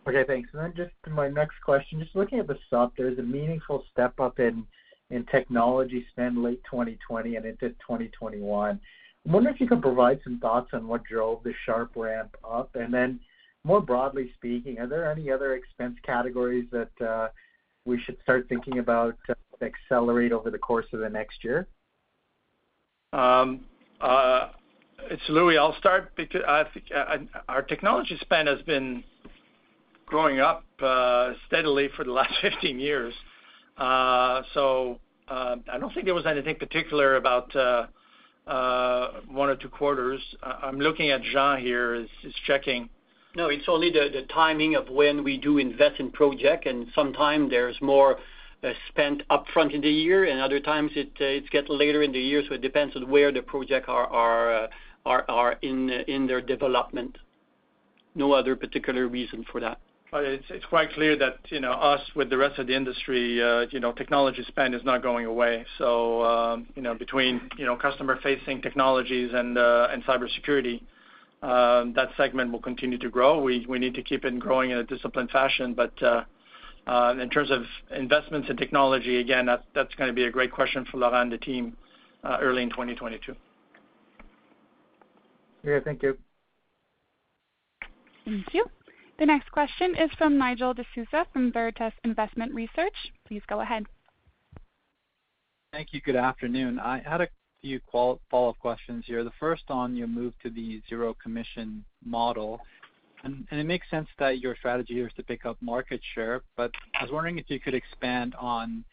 Okay, thanks. And then just my next question, just looking at the sup, there's a meaningful step up in technology spend late 2020 and into 2021. I'm wondering if you could provide some thoughts on what drove the sharp ramp up. And then more broadly speaking, are there any other expense categories that uh, we should start thinking about to accelerate over the course of the next year? Um, uh, It's Louis. I'll start because I think uh, our technology spend has been growing up uh, steadily for the <laughs> last 15 years. Uh, so I don't think there was anything particular about one or two quarters. I'm looking at Jean here. He's checking. No, it's only the timing of when we do invest in project, and sometimes there's more spent upfront in the year, and other times it gets later in the year, so it depends on where the project are in in their development. No other particular reason for that. It's it's quite clear that, you know, us with the rest of the industry, uh, you know, technology spend is not going away. So, um, you know, between, you know, customer-facing technologies and uh and cybersecurity, um, that segment will continue to grow. We we need to keep it growing in a disciplined fashion. But, uh, uh, in terms of investments in technology, again, that that's gonna be a great question for Laurent and the team, early in 2022. Okay, thank you. Thank you. The next question is from Nigel D'Souza from Veritas Investment Research. Please go ahead. Thank you. Good afternoon. I had a few follow-up questions here. The first on your move to the zero commission model. And it makes sense that your strategy here is to pick up market share, but I was wondering if you could expand on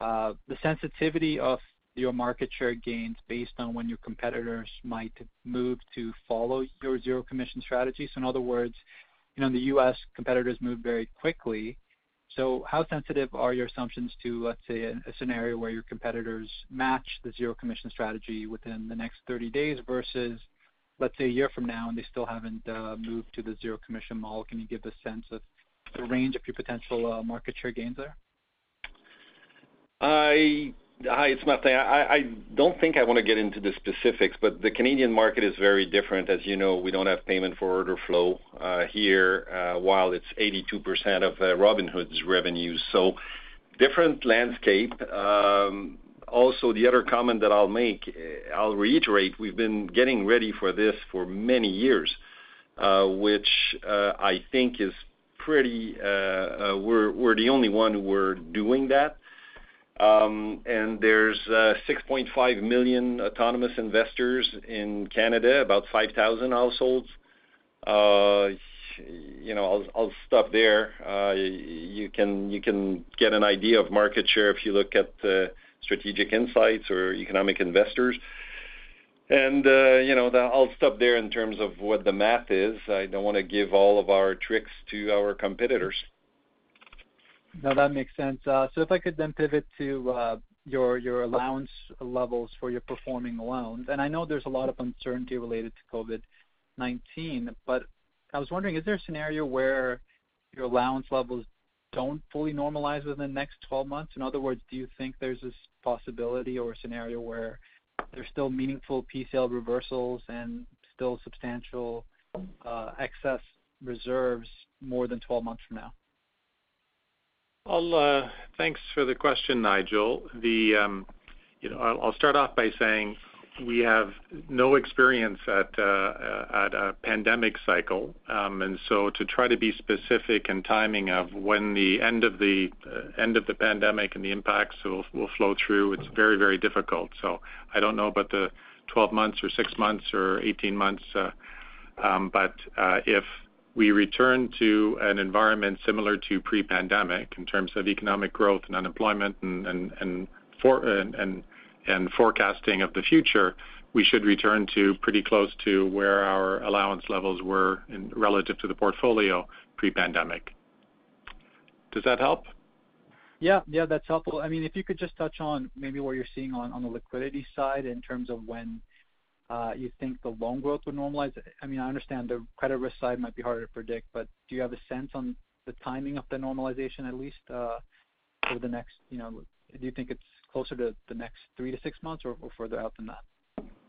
uh, the sensitivity of your market share gains based on when your competitors might move to follow your zero commission strategy. So in other words, you know, in the U.S., competitors move very quickly. So how sensitive are your assumptions to, let's say, a scenario where your competitors match the zero commission strategy within the next 30 days versus, let's say, a year from now, and they still haven't uh, moved to the zero commission model? Can you give a sense of the range of your potential uh, market share gains there? Hi, it's Martin. I don't think I wanna get into the specifics, but the Canadian market is very different. As you know, we don't have payment for order flow uh, here, uh, while it's 82% of uh, Robinhood's revenues. So different landscape. Um, also, the other comment that I'll make, I'll reiterate, we've been getting ready for this for many years, which I think is pretty. We're the only one who are doing that. Um, and there's uh, 6.5 million autonomous investors in Canada, about 5,000 households. Uh, you know, I'll stop there. Uh, you can you can get an idea of market share if you look at Strategic Insights or Economic Investors. And uh you know, I'll stop there in terms of what the math is. I don't wanna give all of our tricks to our competitors. No, that makes sense. Uh so if I could then pivot to uh your your allowance levels for your performing loans. And I know there's a lot of uncertainty related to COVID-19, but I was wondering, is there a scenario where your allowance levels don't fully normalize within the next 12 months? In other words, do you think there's this possibility or a scenario where there's still meaningful PCL reversals and still substantial excess reserves more than 12 months from now? Uh, thanks for the question, Nigel. Um, you know, I'll start off by saying we have no experience uh, uh, at a pandemic cycle. Um and so to try to be specific in timing of when the end of the pandemic and the impacts will flow through, it's very, very difficult. So I don't know about the 12 months or 6 months or 18 months um, but If we return to an environment similar to pre-pandemic in terms of economic growth and unemployment and forecasting of the future, we should return to pretty close to where our allowance levels were relative to the portfolio pre-pandemic. Does that help? Yeah. Yeah, that's helpful. I mean, if you could just touch on maybe what you're seeing on the liquidity side in terms of when Uh, you think the loan growth would normalize. I mean, I understand the credit risk side might be harder to predict, but do you have a sense on the timing of the normalization, at least, uh, over the next, you know, do you think it's closer to the next three to six months or further out than that?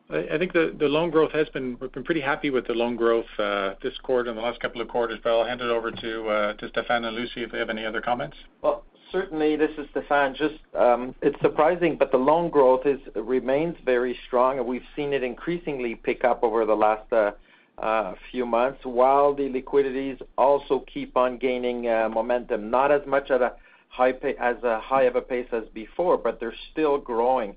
I think the loan growth has been. We've been pretty happy with the loan growth uh, this quarter and the last couple of quarters. But I'll hand it over to Stéphane and Lucie if they have any other comments. Well, certainly, this is Stéphane. Just, um, it's surprising, but the loan growth remains very strong, and we've seen it increasingly pick up over the last uh, uh, few months, while the liquidities also keep on gaining uh, momentum. Not as much at a high of a pace as before, but they're still growing.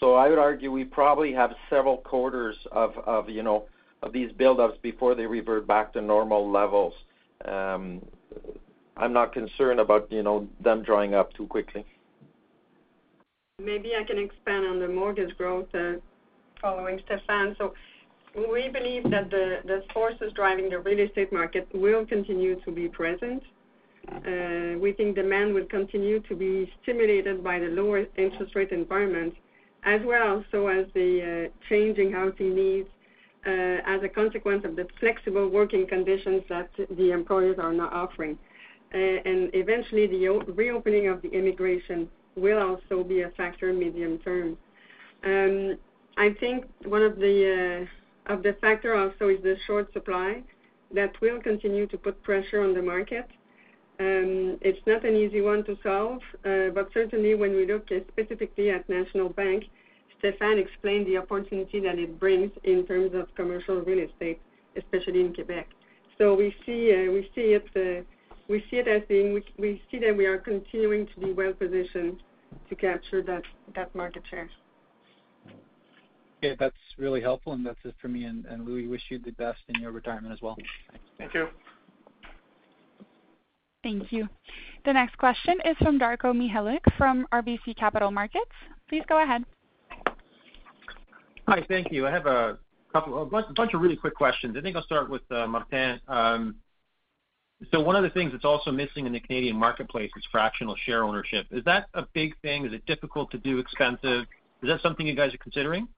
So I would argue we probably have several quarters of you know of these buildups before they revert back to normal levels. Um, I'm not concerned about you know them drying up too quickly. Maybe I can expand on the mortgage growth, uh, following Stéphane. We believe that the forces driving the real estate market will continue to be present. Uh, we think demand will continue to be stimulated by the lower interest rate environment, as well so as the uh, changing housing needs, as a consequence of the flexible working conditions that the employers are now offering. And eventually, the reopening of the immigration will also be a factor medium term. Um, I think one uh, of the factor also is the short supply that will continue to put pressure on the market. Um, it's not an easy one to solve, uh, but certainly when we look specifically at National Bank, Stéphane explained the opportunity that it brings in terms of commercial real estate, especially in Quebec. So we see uh, that we see that we are continuing to be well-positioned to capture that market share. Okay. That's really helpful, and that's it for me. And Louis, wish you the best in your retirement as well. Thank you. Thank you. The next question is from Darko Mihelic from RBC Capital Markets. Please go ahead. Hi. Thank you. I have a bunch of really quick questions. I think I'll start with uh, Martin. Um, So one of the things that's also missing in the Canadian marketplace is fractional share ownership. Is that a big thing? Is it difficult to do, expensive? Is that something you guys are considering?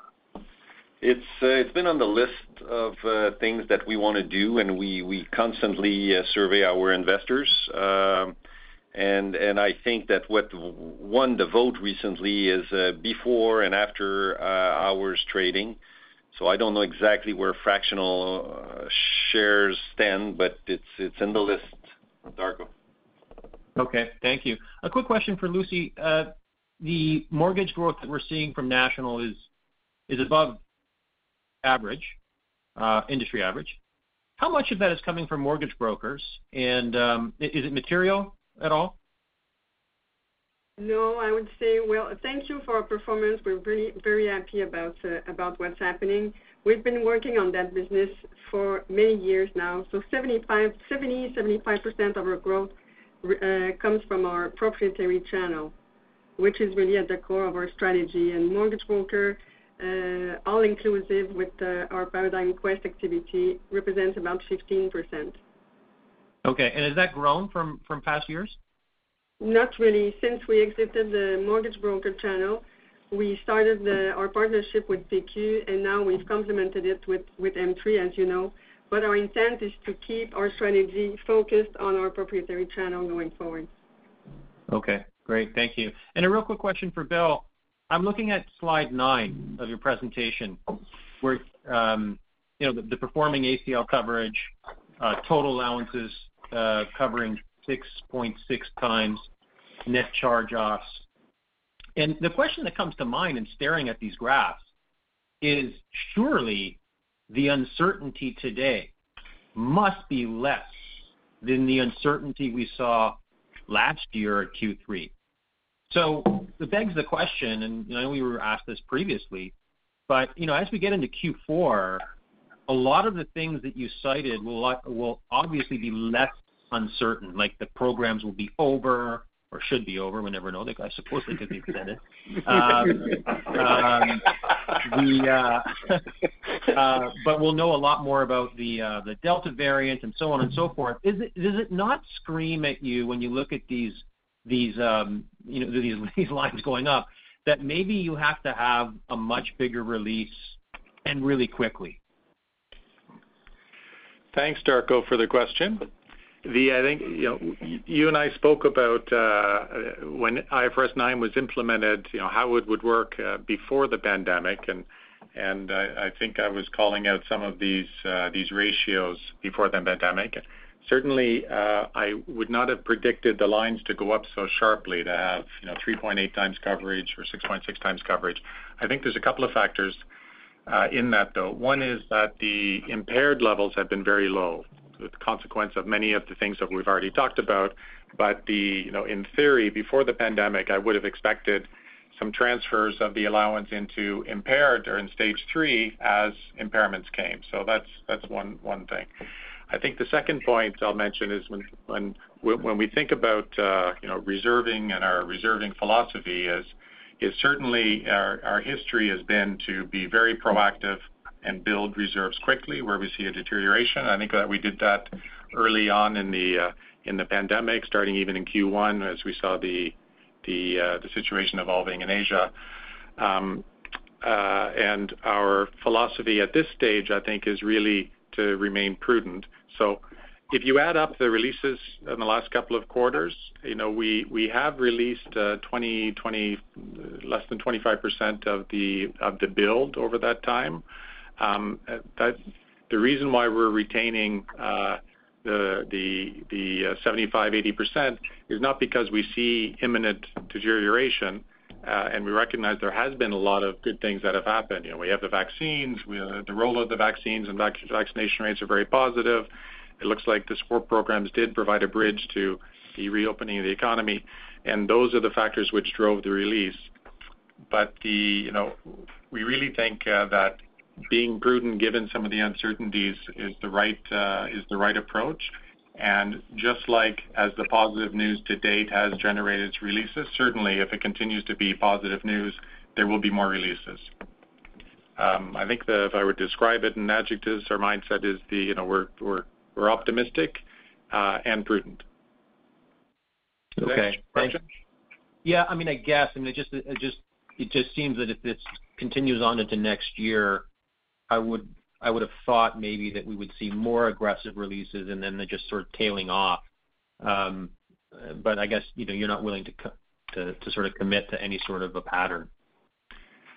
It's, uh, it's been on the list of uh, things that we wanna do, and we we constantly uh, survey our investors. Um, and, and I think that what won the vote recently is before and after hours trading. I don't know exactly where fractional uh, shares stand, but it's in the list, Darko. Okay. Thank you. A quick question for Lucie. Uh, the mortgage growth that we're seeing from National is above average, uh, industry average. How much of that is coming from mortgage brokers? And um is it material at all? No, I would say, well, thank you for our performance. We're very, very happy about uh, what's happening. We've been working on that business for many years now. So 70%-75% of our growth uh, comes from our proprietary channel, which is really at the core of our strategy. And mortgage broker, uh, all inclusive with our Paradigm Quest activity, represents about 15%. Okay. And has that grown from past years? Not really. Since we exited the mortgage broker channel, we started our partnership with PQ, and now we've complemented it with M3, as you know. But our intent is to keep our strategy focused on our proprietary channel going forward. Okay, great. Thank you. And a real quick question for Bill. I'm looking at slide nine of your presentation where, um, you know, the performing ACL coverage, uh, total allowances, uh, covering 6.6x net charge-offs. And the question that comes to mind in staring at these graphs is surely the uncertainty today must be less than the uncertainty we saw last year at Q3. So It begs the question, and I know we were asked this previously, but, you know, as we get into Q4, a lot of the things that you cited will obviously be less uncertain, like the programs will be over or should be over. We never know. I suppose they could be extended. <laughs> Um, um, uh, <laughs> uh, but we'll know a lot more about the uh, the Delta variant and so on and so forth. Is Does it not scream at you when you look at these, these um, you know, these <laughs> these lines going up, that maybe you have to have a much bigger release and really quickly? Thanks, Darko, for the question. I think, you know, you and I spoke about uh, when IFRS 9 was implemented, you know, how it would work uh, before the pandemic. And I think I was calling out some of these uh, ratios before the pandemic. Certainly, I would not have predicted the lines to go up so sharply to have, you know, 3.8x coverage or 6.6x coverage. I think there's a couple of factors in that, though. One is that the impaired levels have been very low, the consequence of many of the things that we've already talked about. You know, in theory, before the pandemic, I would have expected some transfers of the allowance into impaired or in stage three as impairments came. So that's that's one thing. I think the second point I'll mention is when we think about, uh, you know, reserving and our reserving philosophy is certainly our history has been to be very proactive and build reserves quickly where we see a deterioration. I think that we did that early on in the uh, pandemic, starting even in Q1 as we saw uh, the situation evolving in Asia. Um, uh, and our philosophy at this stage, I think, is really to remain prudent. So if you add up the releases in the last couple of quarters, you know, we have released less than 25% of the build over that time. Um, the reason why we're retaining uh, the 75%-80% uh, is not because we see imminent deterioration, uh, and we recognize there has been a lot of good things that have happened. You know, we have the vaccines, the role of the vaccines and vaccination rates are very positive. It looks like the support programs did provide a bridge to the reopening of the economy, and those are the factors which drove the release. You know, we really think that being prudent, given some of the uncertainties, uh, is the right approach. And just like as the positive news to date has generated releases, certainly if it continues to be positive news, there will be more releases. Um, I think if I were to describe it in adjectives, our mindset is, the, you know, we're optimistic uh, and prudent. Okay. Next question. Yeah, I mean, I guess, I mean, it just seems that if this continues on into next year, I would have thought maybe that we would see more aggressive releases and then they're just sort of tailing off. Um, but I guess, you know, you're not willing to sort of commit to any sort of a pattern.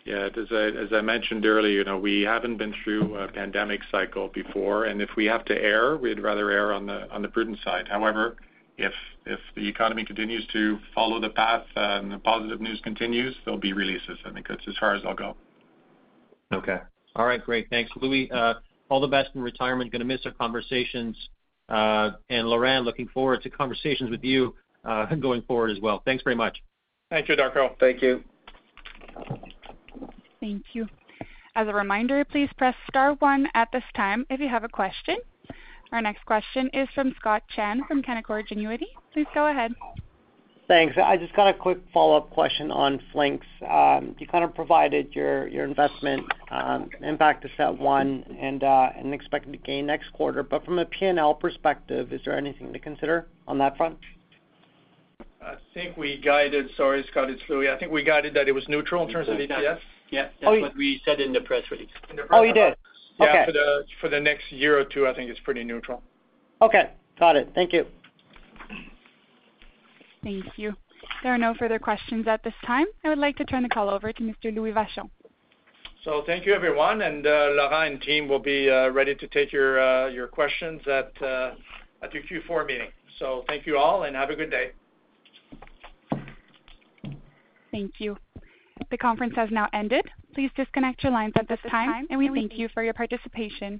Yeah. As I mentioned earlier, you know, we haven't been through a pandemic cycle before, and if we have to err, we'd rather err on the prudent side. However, if the economy continues to follow the path and the positive news continues, there'll be releases. I think that's as far as I'll go. Okay. All right, great. Thanks. Louis, all the best in retirement. Gonna miss our conversations. Uh and Laurent, looking forward to conversations with you, <laughs> going forward as well. Thanks very much. Thank you, Darko. Thank you. Thank you. As a reminder, please press star one at this time if you have a question. Our next question is from Scott Chan from Canaccord Genuity. Please go ahead. Thanks. I just got a quick follow-up question on Flinks. Um, you kind of provided your investment um, impact to CET1 uh, and expected to gain next quarter. But from a P&L perspective, is there anything to consider on that front? I think we guided. Sorry, Scott, it's Louis. I think we guided that it was neutral in terms of EPS. Yeah. That's oh, what we said in the press release. Oh, you did? Okay. Yeah. For the next year or two, I think it's pretty neutral. Okay. Got it. Thank you. Thank you. There are no further questions at this time. I would like to turn the call over to Mr. Louis Vachon. So thank you, everyone. And uh, Laurent and team will be uh, ready to take your uh, questions at your Q4 meeting. So thank you all, and have a good day. Thank you. The conference has now ended. Please disconnect your lines at this time, and we thank you for your participation.